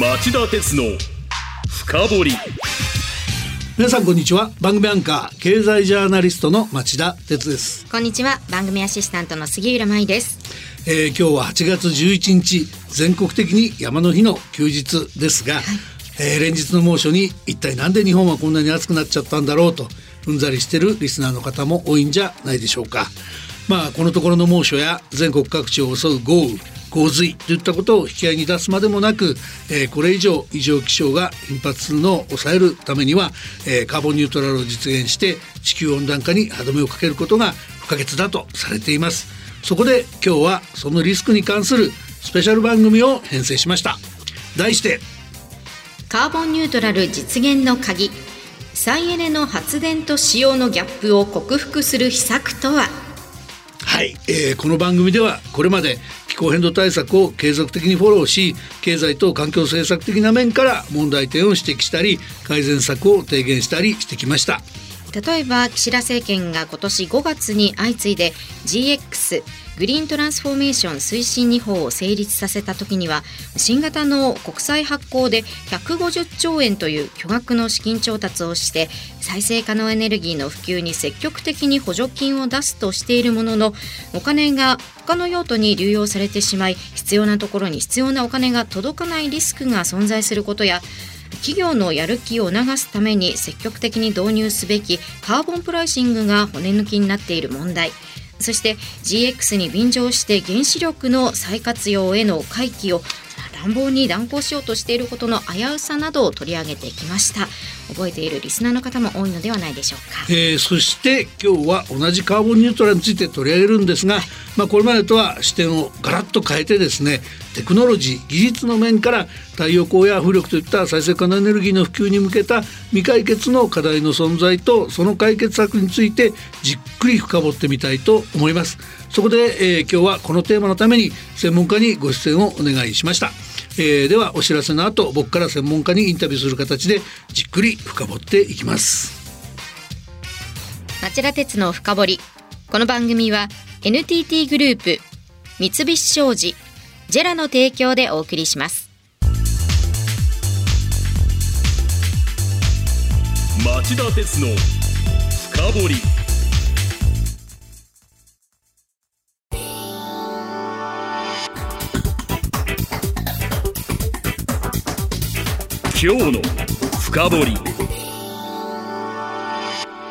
町田鉄の深掘り。皆さんこんにちは。番組アンカー経済ジャーナリストの町田鉄です、こんにちは。番組アシスタントの杉浦舞です。えー、今日は8月11日全国的に山の日の休日ですが、えー連日の猛暑に一体なんで日本はこんなに暑くなっちゃったんだろうとうんざりしてるリスナーの方も多いんじゃないでしょうか。まあこのところの猛暑や全国各地を襲う豪雨洪水といったことを引き合いに出すまでもなく、えーこれ以上異常気象が頻発するのを抑えるためには、えーカーボンニュートラルを実現して地球温暖化に歯止めをかけることが不可欠だとされています。そこで今日はそのリスクに関するスペシャル番組を編成しました。題してカーボンニュートラル実現の鍵。再エネの発電と使用のギャップを克服する秘策とは？はい、えーこの番組ではこれまで気候変動対策を継続的にフォローし経済と環境政策的な面から問題点を指摘したり改善策を提言したりしてきました。例えば岸田政権が今年5月に相次いで GX グリーントランスフォーメーション推進2法を成立させた時には新型の国債発行で150兆円という巨額の資金調達をして再生可能エネルギーの普及に積極的に補助金を出すとしているもののお金が他の用途に流用されてしまい必要なところに必要なお金が届かないリスクが存在することや企業のやる気を促すために積極的に導入すべきカーボンプライシングが骨抜きになっている問題。そして GX に便乗して原子力の再活用への回帰を乱暴に断行しようとしていることの危うさなどを取り上げてきました。覚えているリスナーの方も多いのではないでしょうか。えーそして今日は同じカーボンニュートラルについて取り上げるんですが、まあ、これまでとは視点をガラッと変えてですねテクノロジー技術の面から太陽光や風力といった再生可能エネルギーの普及に向けた未解決の課題の存在とその解決策についてじっくり深掘ってみたいと思います。そこで、えー今日はこのテーマのために専門家にご出演をお願いしました。えーではお知らせの後僕から専門家にインタビューする形でじっくり深掘っていきます。町田鉄の深掘り。この番組は NTT グループ三菱商事ジェラの提供でお送りします。町田鉄の深掘今日の深掘り。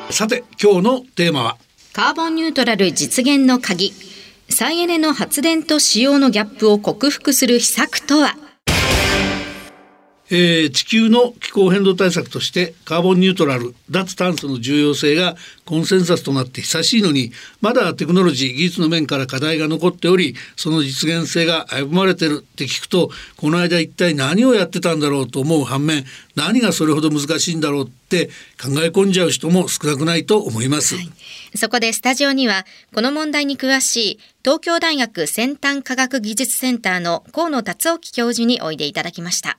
さて今日のテーマは？カーボンニュートラル実現の鍵。再エネの発電と使用のギャップを克服する秘策とは？えー地球の気候変動対策としてカーボンニュートラル脱炭素の重要性がコンセンサスとなって久しいのにまだテクノロジー技術の面から課題が残っておりその実現性が危ぶまれてるって聞くとこの間一体何をやってたんだろうと思う反面何がそれほど難しいんだろうって考え込んじゃう人も少なくないと思います。そこでスタジオにはこの問題に詳しい東京大学先端科学技術センターの河野達興教授においでいただきました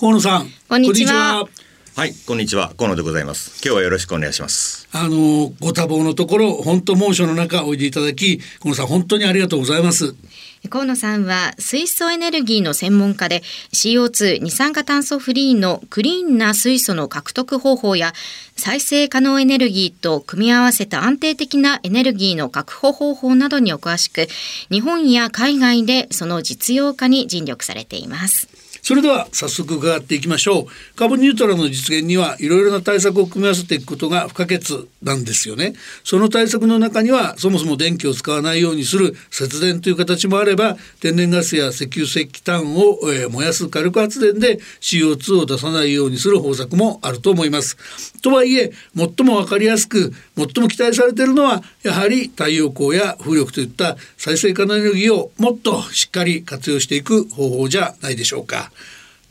河野さんこんにちははい、こんにちは、河野でございます。今日はよろしくお願いします。あのご多忙のところ本当猛暑の中おいでいただき河野さん本当にありがとうございます。河野さんは水素エネルギーの専門家で CO2 二酸化炭素フリーのクリーンな水素の獲得方法や再生可能エネルギーと組み合わせた安定的なエネルギーの確保方法などにお詳しく日本や海外でその実用化に尽力されています。それでは早速伺っていきましょう。カーボンニュートラルの実現にはいろいろな対策を組み合わせていくことが不可欠。なんですよねその対策の中にはそもそも電気を使わないようにする節電という形もあれば天然ガスや石油石炭を、えー燃やす火力発電で CO2 を出さないようにする方策もあると思いますとはいえ最も分かりやすく最も期待されているのはやはり太陽光や風力といった再生可能エネルギーをもっとしっかり活用していく方法じゃないでしょうか。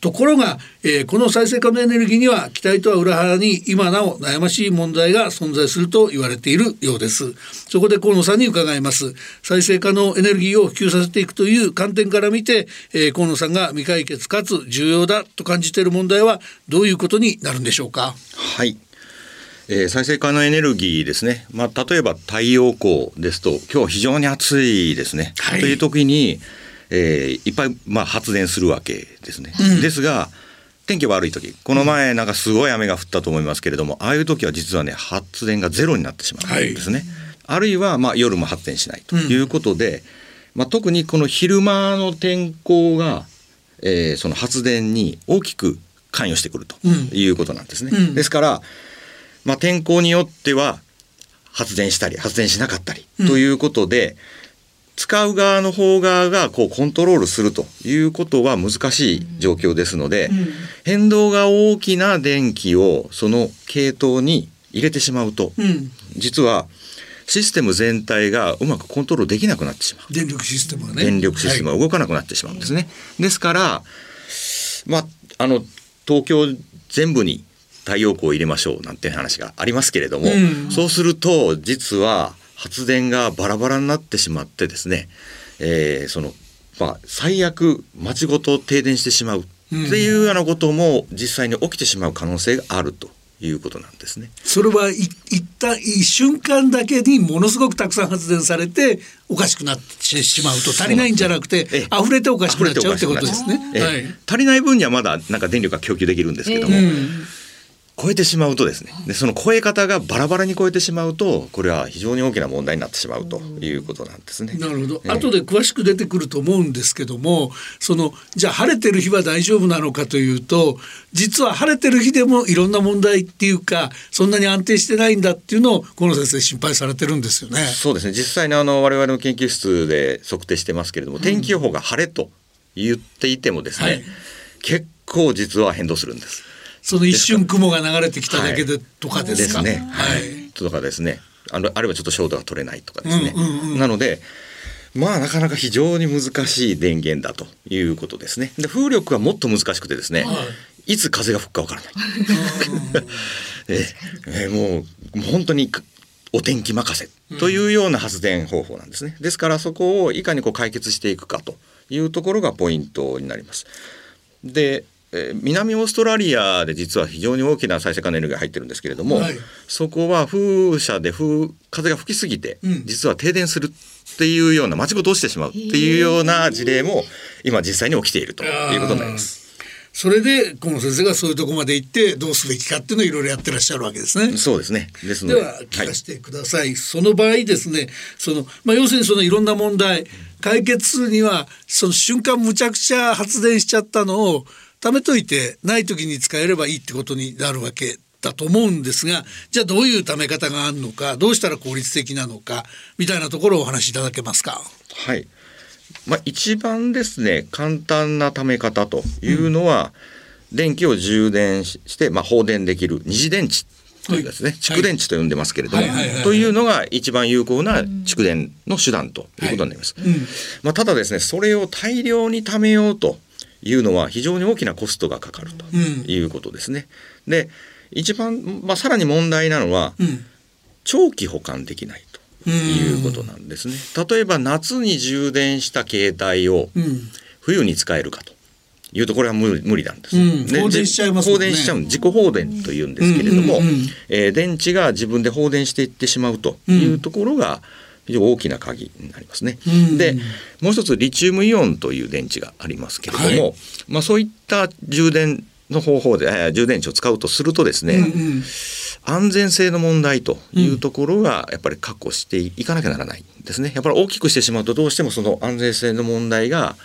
ところが、えーこの再生可能エネルギーには期待とは裏腹に今なお悩ましい問題が存在すると言われているようです。そこで河野さんに伺います。再生可能エネルギーを普及させていくという観点から見て、えー河野さんが未解決かつ重要だと感じている問題はどういうことになるんでしょうか？はい。えー再生可能エネルギーですね、まあ、例えば太陽光ですと今日は非常に暑いですね。はい。という時に、えーいっぱいまあ発電するわけですね。ですが天気悪い時。この前なんかすごい雨が降ったと思いますけれども、ああいう時は実はね発電がゼロになってしまうんですね。あるいはまあ夜も発電しないということで、まあ、特にこの昼間の天候が、えーその発電に大きく関与してくるということなんですね。うん。ですから、まあ、天候によっては発電したり発電しなかったりということで、使う側の方側がこうコントロールするということは難しい状況ですので、変動が大きな電気をその系統に入れてしまうと、うん、実はシステム全体がうまくコントロールできなくなってしまう。電力システムはね。電力システムが動かなくなってしまうんですね。ですから、まあ、あの東京全部に太陽光を入れましょうなんて話がありますけれども、うんそうすると実は発電がバラバラになってしまってですね、えーそのまあ、最悪町ごと停電してしまうっていうようなことも実際に起きてしまう可能性があるということなんですね。それはい一旦一瞬間だけにものすごくたくさん発電されておかしくなってしまうと。足りないんじゃなくてええ。溢れておかしくなっちゃうってことですね。い。足りない分にはまだなんか電力が供給できるんですけども、超えてしまうとですね。でその超え方がバラバラに超えてしまうとこれは非常に大きな問題になってしまうということなんですね。なるほど、ええ。後で詳しく出てくると思うんですけどもそのじゃあ晴れてる日は大丈夫なのかというと実は晴れてる日でもいろんな問題っていうかそんなに安定してないんだっていうのを河野先生心配されてるんですよね。そうですね。実際にあの我々の研究室で測定してますけれども、天気予報が晴れと言っていてもですね、はい。結構実は変動するんです。その一瞬雲が流れてきただけでとかですか？ね。ははいい。とかですね。あのあるいはちょっと照度が取れないとかですね。うんうんうんなので。まあなかなか非常に難しい電源だということですね。で風力はもっと難しくてですね、い、つ風が吹くかわからない。ええもうもう本当にお天気任せというような発電方法なんですね。ですからそこをいかにこう解決していくかというところがポイントになります。で、えー南オーストラリアで実は非常に大きな再生可能エネルギーが入ってるんですけれども、はいそこは風車で風風が吹きすぎて、うん実は停電するっていうような街ごと落ちてしまうっていうような事例も今実際に起きているということになります。それで河野先生がそういうところまで行ってどうすべきかっていうのをいろいろやってらっしゃるわけですね。そうですね。ですので、では聞かせてください、その場合ですねその、まあ、要するにそのいろんな問題解決するにはその瞬間むちゃくちゃ発電しちゃったのを貯めといてない時に使えればいいってことになるわけだと思うんですがじゃあどういう貯め方があるのかどうしたら効率的なのかみたいなところをお話しいただけますか？はい。まあ一番ですね簡単なため方というのは、電気を充電しして、まあ、放電できる二次電池というですね、はい。蓄電池と呼んでますけれども、はい。はい。はい。はい。というのが一番有効な蓄電の手段ということになります。うん。まあ、ただですねそれを大量に貯めようというのは非常に大きなコストがかかるとうん。いうことですね。で一番、まあ、さらに問題なのは、うん。長期保管できないということなんですね。例えば夏に充電した携帯をうん。冬に使えるかと。いうとこれは無理無理なんです。うん。で放電しちゃいますね。放電しちゃう。自己放電というんですけれども、うんうんうんえー電池が自分で放電していってしまうというところが非常に大きな鍵になりますね。うんでもう一つリチウムイオンという電池がありますけれども、はいまあそういった充電の方法でえー充電池を使うとするとですね、うんうん安全性の問題というところがやっぱり確保していかなきゃならないんですね。やっぱり大きくしてしまうとどうしてもその安全性の問題が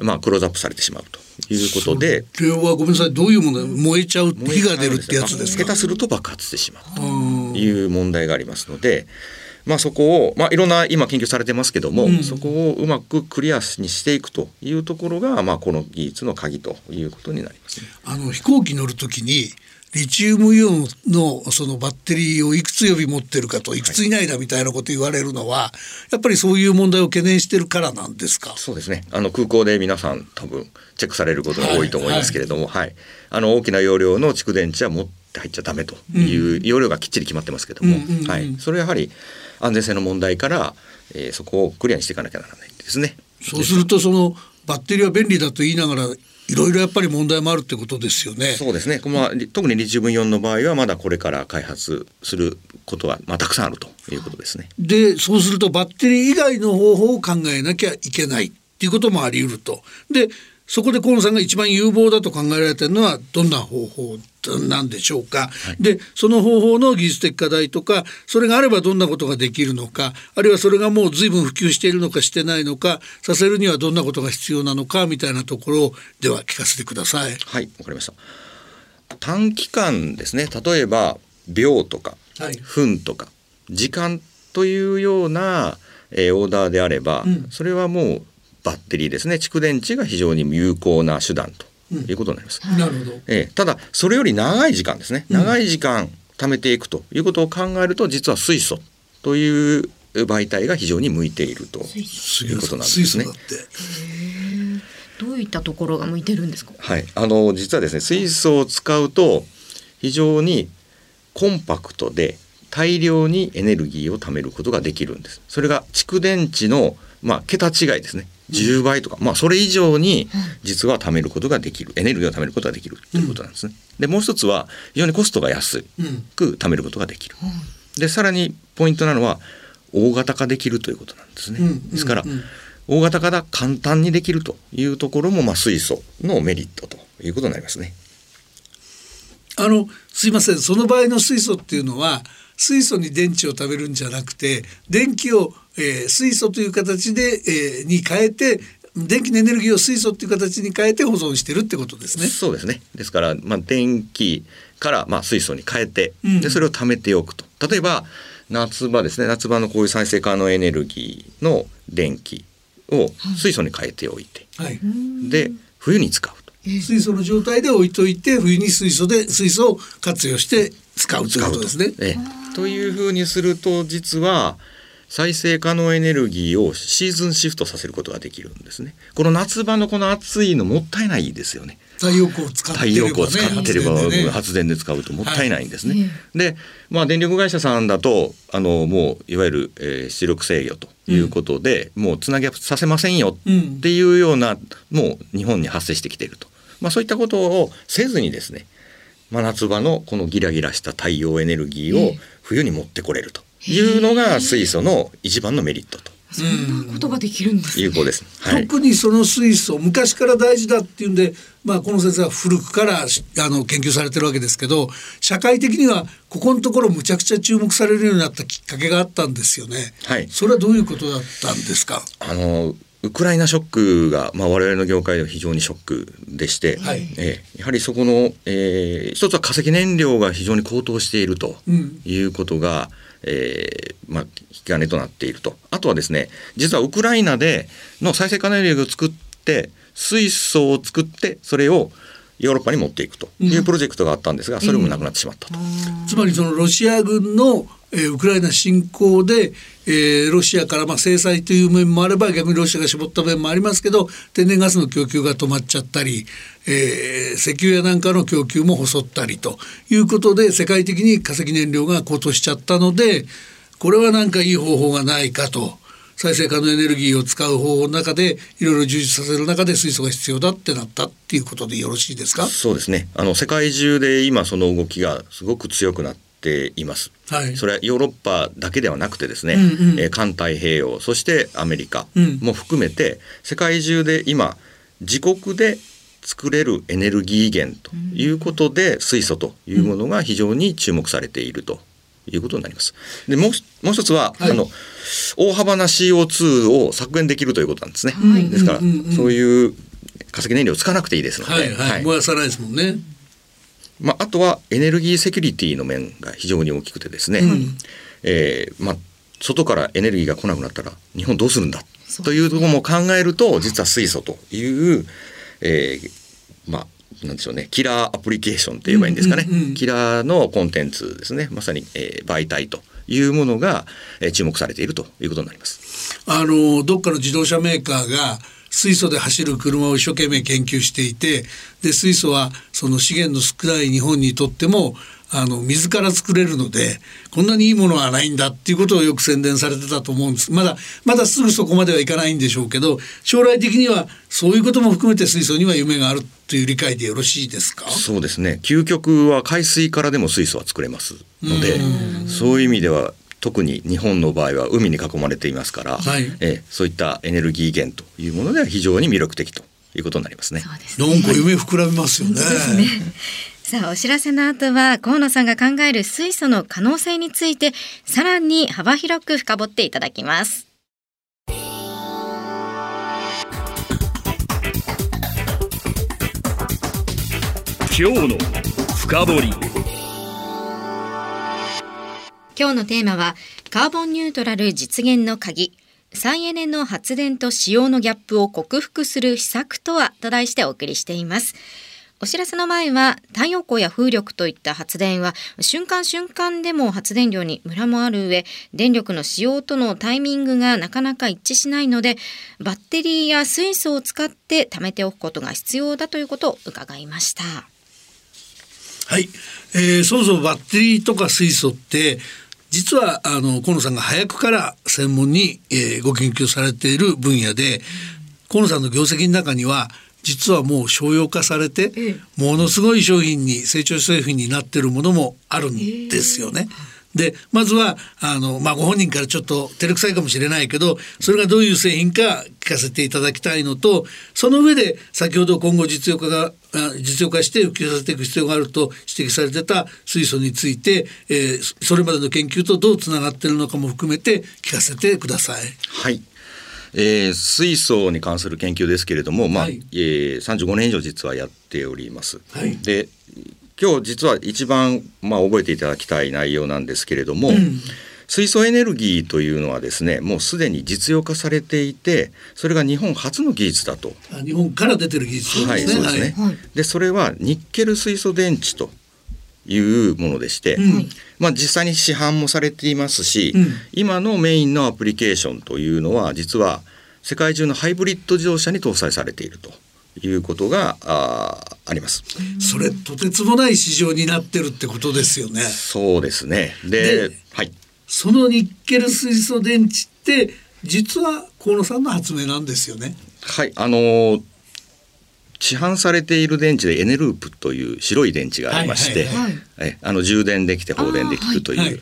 まあクローズアップされてしまうということで。これはごめんなさいどういうもの燃えちゃう火が出るってやつですか？下手すると爆発してしまううんという問題がありますので、まあ、そこを、まあ、いろんな今研究されてますけども、うん。そこをうまくクリアにしていくというところが、まあ、この技術の鍵ということになりますね。あの飛行機乗るときにリチウムイオンのそのバッテリーをいくつ予備持ってるかといくつ以内だみたいなこと言われるのは、やっぱりそういう問題を懸念してるからなんですか？そうですね。あの空港で皆さん多分チェックされることが多いと思いますけれども、はい、あの大きな容量の蓄電池は持って入っちゃダメという容量がきっちり決まってますけども、はい、それはやはり安全性の問題から、えーそこをクリアにしていかなきゃならないんですね。そうするとそのバッテリーは便利だと言いながらいろいろやっぱり問題もあるってことですよね。そうですね。まあ、リ特にリチウムイオンの場合はまだこれから開発することがまあたくさんあるということですね。でそうするとバッテリー以外の方法を考えなきゃいけないっていうこともあり得ると。でそこで河野さんが一番有望だと考えられているのはどんな方法なんでしょうか、はい、でその方法の技術的課題とかそれがあればどんなことができるのかあるいはそれがもう随分普及しているのかしてないのかさせるにはどんなことが必要なのかみたいなところでは聞かせてください。はいわかりました。短期間ですね。例えば秒とか、はい、分とか時間というような、えー、オーダーであれば、うん、それはもうバッテリーですね。蓄電池が非常に有効な手段ということになります。うん、なるほど、えー、ただそれより長い時間ですね。長い時間貯めていくということを考えると実は水素という媒体が非常に向いているということなんですね。どういったところが向いてるんですか？はい、あの実はですね水素を使うと非常にコンパクトで大量にエネルギーを貯めることができるんです。それが蓄電池のまあ桁違いですね。10倍とか、まあそれ以上に実は貯めることができる、エネルギーを貯めることができるということなんですね。でもう一つは非常にコストが安く貯めることができる。でさらにポイントなのは大型化できるということなんですね。ですから、大型化が簡単にできるというところも、まあ、水素のメリットということになりますね。あのすいません。その場合の水素っていうのは水素に電池を食べるんじゃなくて電気を、えー、水素という形で、えー、に変えて電気のエネルギーを水素っていう形に変えて保存してるってことですね。そうですね。ですから、まあ、電気からまあ水素に変えて、うん、でそれを貯めておくと。例えば夏場ですね。夏場のこういう再生可能エネルギーの電気を水素に変えておいて、はい、で冬に使うと。水素の状態で置いといて冬に水素で水素を活用して使うということですね。ええ、というふうにすると実は再生可能エネルギーをシーズンシフトさせることができるんですね。この夏場のこの暑いのもったいないですよね。太陽光を使ってれば、ね、太陽光を使ってれば、ね、発電で使うともったいないんですね。はい、で、まあ電力会社さんだとあのもういわゆる、えー、出力制御ということで、うん、もうつなぎさせませんよっていうような、うん、もう日本に発生してきていると。まあそういったことをせずにですね、真夏場のこのギラギラした太陽エネルギーを冬に持ってこれると。いうのが水素の一番のメリットと。そんなことができるんです、ね、有効です、はい、特にその水素昔から大事だっていうんで、まあ、この先生は古くからあの研究されてるわけですけど社会的にはここのところむちゃくちゃ注目されるようになったきっかけがあったんですよね。はい、それはどういうことだったんですか？あのウクライナショックが、まあ、我々の業界では非常にショックでして、はい、えー、やはりそこの、えー、一つは化石燃料が非常に高騰しているということが、うん、えー、まあ、引き金となっていると。あとはですね実はウクライナでの再生可能エネルギーを作って水素を作ってそれをヨーロッパに持っていくというプロジェクトがあったんですが、それもなくなってしまったと。うん、つまりそのロシア軍のえー、ウクライナ侵攻で、えー、ロシアからまあ制裁という面もあれば逆にロシアが絞った面もありますけど天然ガスの供給が止まっちゃったり、えー、石油やなんかの供給も細ったりということで世界的に化石燃料が高騰しちゃったのでこれは何かいい方法がないかと。再生可能エネルギーを使う方法の中でいろいろ充実させる中で水素が必要だってなったっていうことでよろしいですか？そうですねあの世界中で今その動きがすごく強くなっています。はい、それはヨーロッパだけではなくてですね、うんうん、え環太平洋そしてアメリカも含めて、世界中で今自国で作れるエネルギー源ということで、水素というものが非常に注目されているということになります。でもうもう一つは、はい、あの大幅な CO2 を削減できるということなんですね。はい、ですから、うんうんうん、そういう化石燃料を使わなくていいですので、はいはい、燃やさないですもんね。まあ、あとはエネルギーセキュリティの面が非常に大きくてですね、うん、えー、まあ、外からエネルギーが来なくなったら日本どうするんだというところも考えると実は水素という、えー、まあなんでしょうねキラーアプリケーションと言えばいいんですかね、うんうんうん、キラーのコンテンツですね。まさに、えー、媒体というものが、えー、注目されているということになります。あのどっかの自動車メーカーが水素で走る車を一生懸命研究していてで水素はその資源の少ない日本にとってもあの水から作れるのでこんなにいいものはないんだっていうことをよく宣伝されてたと思うんです。まだまだすぐそこまではいかないんでしょうけど将来的にはそういうことも含めて水素には夢があるという理解でよろしいですか？そうですね。究極は海水からでも水素は作れますのでそういう意味では特に日本の場合は海に囲まれていますから、はいえーそういったエネルギー源というものでは非常に魅力的ということになりますね。そうですなんか夢膨らみますよね。さあお知らせの後は河野さんが考える水素の可能性についてさらに幅広く深掘っていただきます今日の深掘り今日のテーマはカーボンニュートラル実現の鍵。再エネの発電と使用のギャップを克服する施策とはと題してお送りしています。お知らせの前は太陽光や風力といった発電は瞬間瞬間でも発電量にムラもある上電力の使用とのタイミングがなかなか一致しないのでバッテリーや水素を使って貯めておくことが必要だということを伺いました。はい、えー、そもそもバッテリーとか水素って実はあの河野さんが早くから専門に、えーご研究されている分野で河野さんの業績の中には実はもう商用化されて、ものすごい商品に成長製品になってるものもあるんですよね。でまずはあの、まあ、ご本人からちょっと照れくさいかもしれないけどそれがどういう製品か聞かせていただきたいのとその上で先ほど今後実用化があ実用化して普及させていく必要があると指摘されてた水素について、えーそれまでの研究とどうつながっているのかも含めて聞かせてください。はい。えー水素に関する研究ですけれども、まあはいえー、35年以上実はやっております。はいで今日実は一番、まあ、覚えていただきたい内容なんですけれども、水素エネルギーというのはですねもうすでに実用化されていてそれが日本初の技術だと。あ日本から出てる技術はい、そうですね。はい。でそれはニッケル水素電池というものでして、うん。まあ、実際に市販もされていますし、うん。今のメインのアプリケーションというのは実は世界中のハイブリッド自動車に搭載されているということがあーあります。それとてつもない市場になってるってことですよね。そうですね。で、ではい。そのニッケル水素電池って実は河野さんの発明なんですよね。はい、あのー市販されている電池でエネループという白い電池がありまして、はいはいはいえあの充電できて放電できるという、はいえ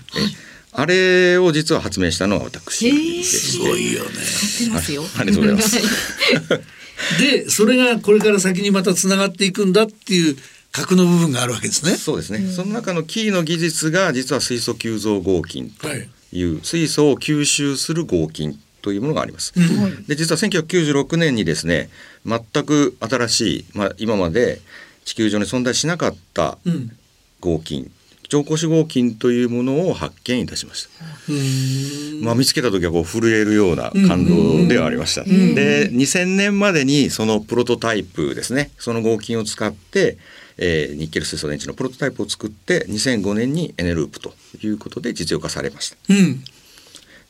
あれを実は発明したのは私でしすてごいよね。知ってますよありがとうございます。でそれがこれから先にまたつながっていくんだっていう核の部分があるわけですね。そうですね、その中のキーの技術が実は水素吸増合金とはい。いう水素を吸収する合金というものがあります。うん。で実は1996年にですね全く新しい、まあ、今まで地球上に存在しなかったうん。合金超光子合金というものを発見いたしました。まあ、見つけた時はこう震えるような感動ではありました。で2000年までにそのプロトタイプですねその合金を使って、えーニッケル水素電池のプロトタイプを作って2005年にエネループということで実用化されました。うん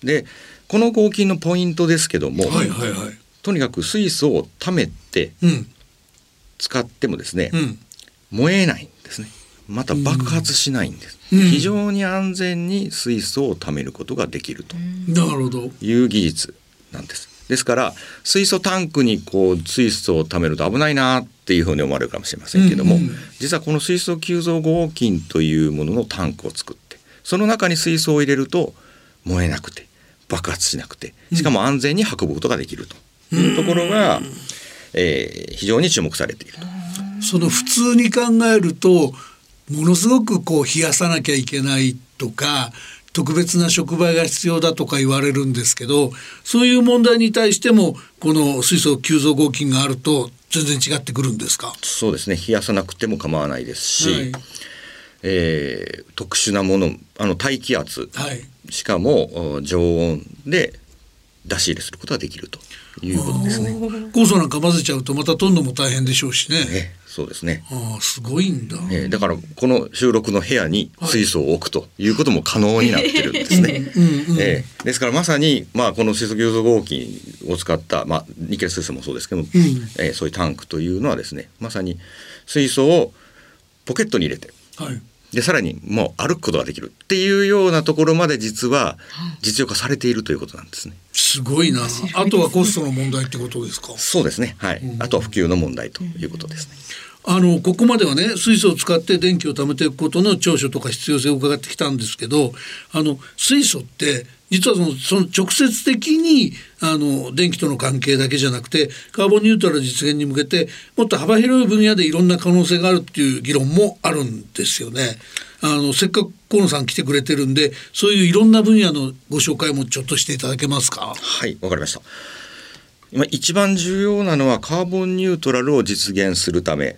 でこの合金のポイントですけども、はいはいはい。とにかく水素を溜めてうん使ってもですね、うん燃えないんですねまた爆発しないんです、うん。非常に安全に水素を溜めることができると。いう技術なんです。ですから水素タンクにこう水素を溜めると危ないなっていうふうに思われるかもしれませんけども、うんうん。実はこの水素吸増合金というもののタンクを作ってその中に水素を入れると燃えなくて爆発しなくてしかも安全に運ぶことができると。いうところが、えー非常に注目されていると。その普通に考えるとものすごくこう冷やさなきゃいけないとか特別な触媒が必要だとか言われるんですけどそういう問題に対してもこの水素吸増合金があると全然違ってくるんですか？そうですね。冷やさなくても構わないですし、はい。えー特殊なものあの大気圧はい。しかもお常温で出し入れすることができるということですね。酵素なんか混ぜちゃうとまた取るのも大変でしょうしね。えそうですね、ああすごいんだ。えーだからこの収録の部屋に水素を置くということも可能になってるんですね。うんうんえーですからまさに、まあ、この水素吸増合金を使った、まあ、ニッケル水素もそうですけども、えーそういうタンクというのはですねまさに水素をポケットに入れてはい。でさらにもう歩くことができるっていうようなところまで実は実用化されているということなんですね。すごいな。あとはコストの問題ってことですか？そうですね。はい。あとは普及の問題ということですね。あのここまではね水素を使って電気を貯めていくことの長所とか必要性を伺ってきたんですけどあの水素って実はそのその直接的にあの電気との関係だけじゃなくてカーボンニュートラル実現に向けてもっと幅広い分野でいろんな可能性があるっていう議論もあるんですよね。あのせっかく河野さん来てくれてるんでそういういろんな分野のご紹介もちょっとしていただけますか？はいわかりました今一番重要なのはカーボンニュートラルを実現するため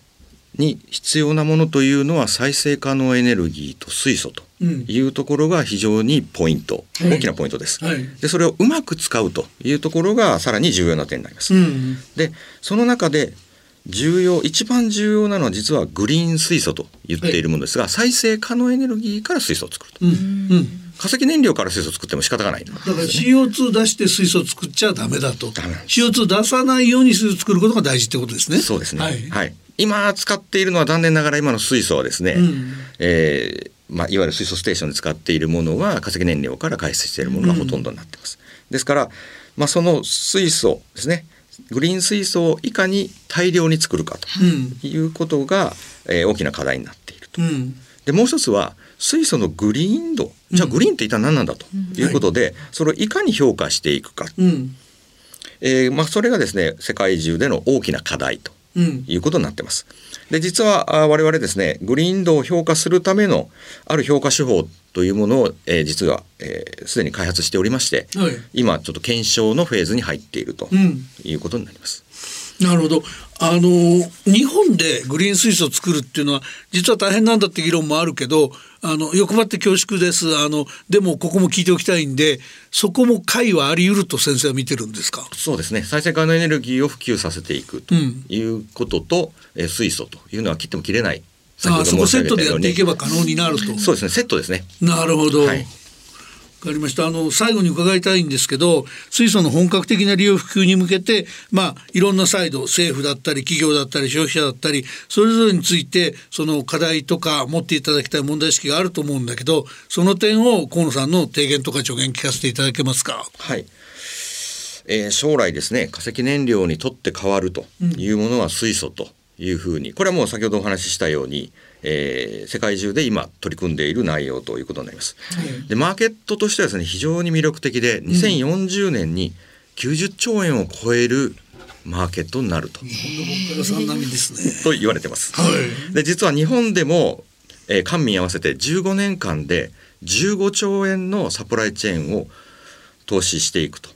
に必要なものというのは再生可能エネルギーと水素というところが非常にポイント、うん、大きなポイントです、はい、でそれをうまく使うというところがさらに重要な点になります、うん、でその中で重要一番重要なのは実はグリーン水素と言っているものですが、はい、再生可能エネルギーから水素を作ると、うん、化石燃料から水素を作っても仕方がない、ね、だから CO2 出して水素を作っちゃダメだと。CO2 出さないように水素を作ることが大事ってことですね。そうですね。はい、はい。今使っているのは残念ながら今の水素はですね、うん、えー、まあ、いわゆる水素ステーションで使っているものは化石燃料から開出しているものがほとんどになってます。うん、ですから、まあ、その水素ですね。グリーン水素をいかに大量に作るかということが、うん、えー、大きな課題になっていると。でもう一つは水素のグリーン度。じゃあグリーンって一体何なんだということで、はい、それをいかに評価していくか、えー、まあ、それがですね世界中での大きな課題ということになってます。で実は我々ですねグリーン度を評価するためのある評価手法というものを、えー、実はすで、えー、に開発しておりまして、はい、今ちょっと検証のフェーズに入っているということになります。なるほど。あの日本でグリーン水素を作るっていうのは実は大変なんだって議論もあるけどあの欲張って恐縮です。あのでもここも聞いておきたいんでそこも解はあり得ると先生は見てるんですか？そうですね。再生可能エネルギーを普及させていくということと、うん、え水素というのは切っても切れない。あそこセットでやっていけば可能になると。そうですね。セットですね。なるほど、はいかりましたあの最後に伺いたいんですけど水素の本格的な利用普及に向けてまあいろんなサイド政府だったり企業だったり消費者だったりそれぞれについてその課題とか持っていただきたい問題意識があると思うんだけどその点を河野さんの提言とか助言聞かせていただけますか？はいえー、将来ですね化石燃料にとって変わるというものは水素というふうにこれはもう先ほどお話ししたようにえー、世界中で今取り組んでいる内容ということになります。はい、でマーケットとしてはですね非常に魅力的で2040年に90兆円を超えるマーケットになると。と言われてます。はい、で実は日本でも、えー、官民合わせて15年間で15兆円のサプライチェーンを投資していくと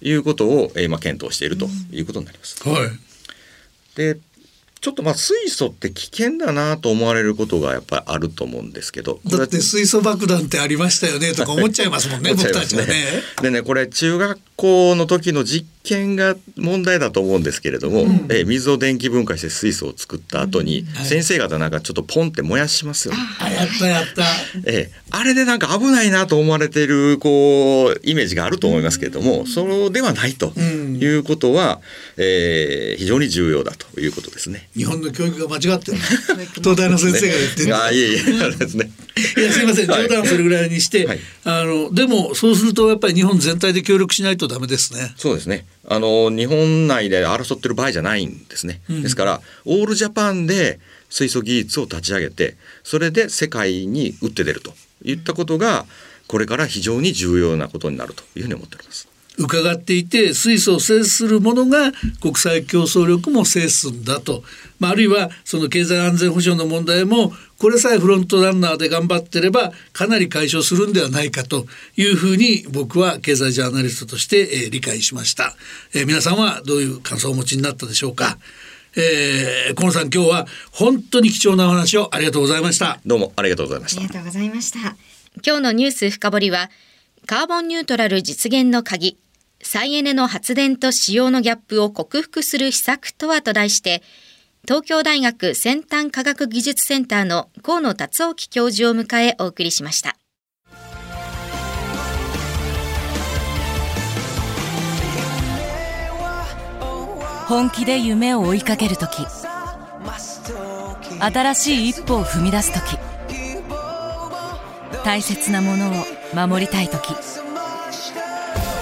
いうことを、えー、まあ、検討しているということになります。はい、でちょっとまあ水素って危険だなと思われることがやっぱりあると思うんですけどだって水素爆弾ってありましたよねとか思っちゃいますもんね 僕たちはね。でねこれ中学校の時の実験が問題だと思うんですけれども、うん、え水を電気分解して水素を作った後に、先生方なんかちょっとポンって燃やしますよ、ね。あやったやった。えあれでなんか危ないなと思われているこうイメージがあると思いますけれども、うん、そうではないということは、えー、非常に重要だということですね。日本の教育が間違ってる。東大の先生が言ってる。あいえいえですね。いやすいません冗談それぐらいにして、はい、あのでもそうするとやっぱり日本全体で協力しないとダメですね。そうですね。あの日本内で争ってる場合じゃないんですね。うん、ですからオールジャパンで水素技術を立ち上げてそれで世界に打って出るといったことがこれから非常に重要なことになるというふうに思っております。伺っていて水素を制するものが国際競争力も制すんだと、まあ、あるいはその経済安全保障の問題もこれさえフロントランナーで頑張ってればかなり解消するんではないかと。いうふうに僕は経済ジャーナリストとして、えー、理解しました、えー、皆さんはどういう感想をお持ちになったでしょうか。えー、河野さん今日は本当に貴重なお話をありがとうございました。どうもありがとうございました。ありがとうございました。今日のニュース深掘りはカーボンニュートラル実現の鍵再エネの発電と使用のギャップを克服する施策とはと題して東京大学先端科学技術センターの河野達興教授を迎えお送りしました。本気で夢を追いかける時新しい一歩を踏み出す時大切なものを守りたい時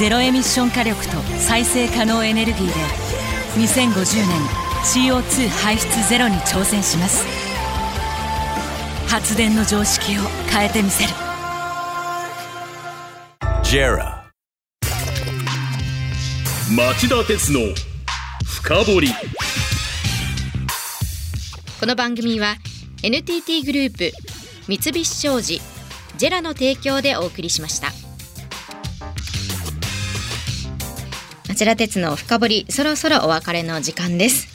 ゼロエミッション火力と再生可能エネルギーで2050年 CO2 排出ゼロに挑戦します。発電の常識を変えてみせる。JERA 町田鉄の深掘り。この番組は NTT グループ三菱商事ジェラの提供でお送りしました町田鉄の深掘りそろそろお別れの時間です。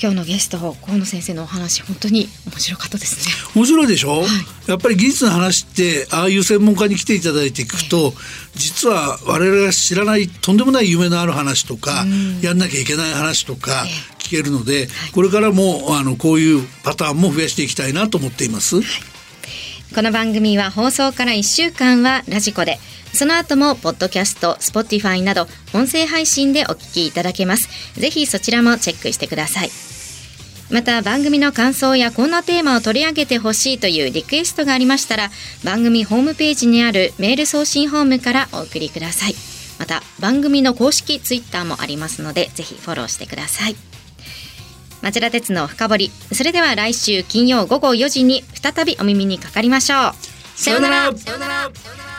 今日のゲスト河野先生のお話本当に面白かったですね。面白いでしょ、やっぱり技術の話ってああいう専門家に来ていただいて聞くと、実は我々が知らないとんでもない夢のある話とか、やんなきゃいけない話とか聞けるので、これからもあのこういうパターンも増やしていきたいなと思っています。この番組は放送から1週間は radiko でその後もポッドキャスト、 Spotify など音声配信でお聞きいただけます。ぜひそちらもチェックしてください。また番組の感想やこんなテーマを取り上げてほしいというリクエストがありましたら番組ホームページにあるメール送信ホームからお送りくださいまた番組の公式ツイッターもありますのでぜひフォローしてください町田鉄の深掘り。それでは来週金曜午後4時に再びお耳にかかりましょう。さようなら。さようなら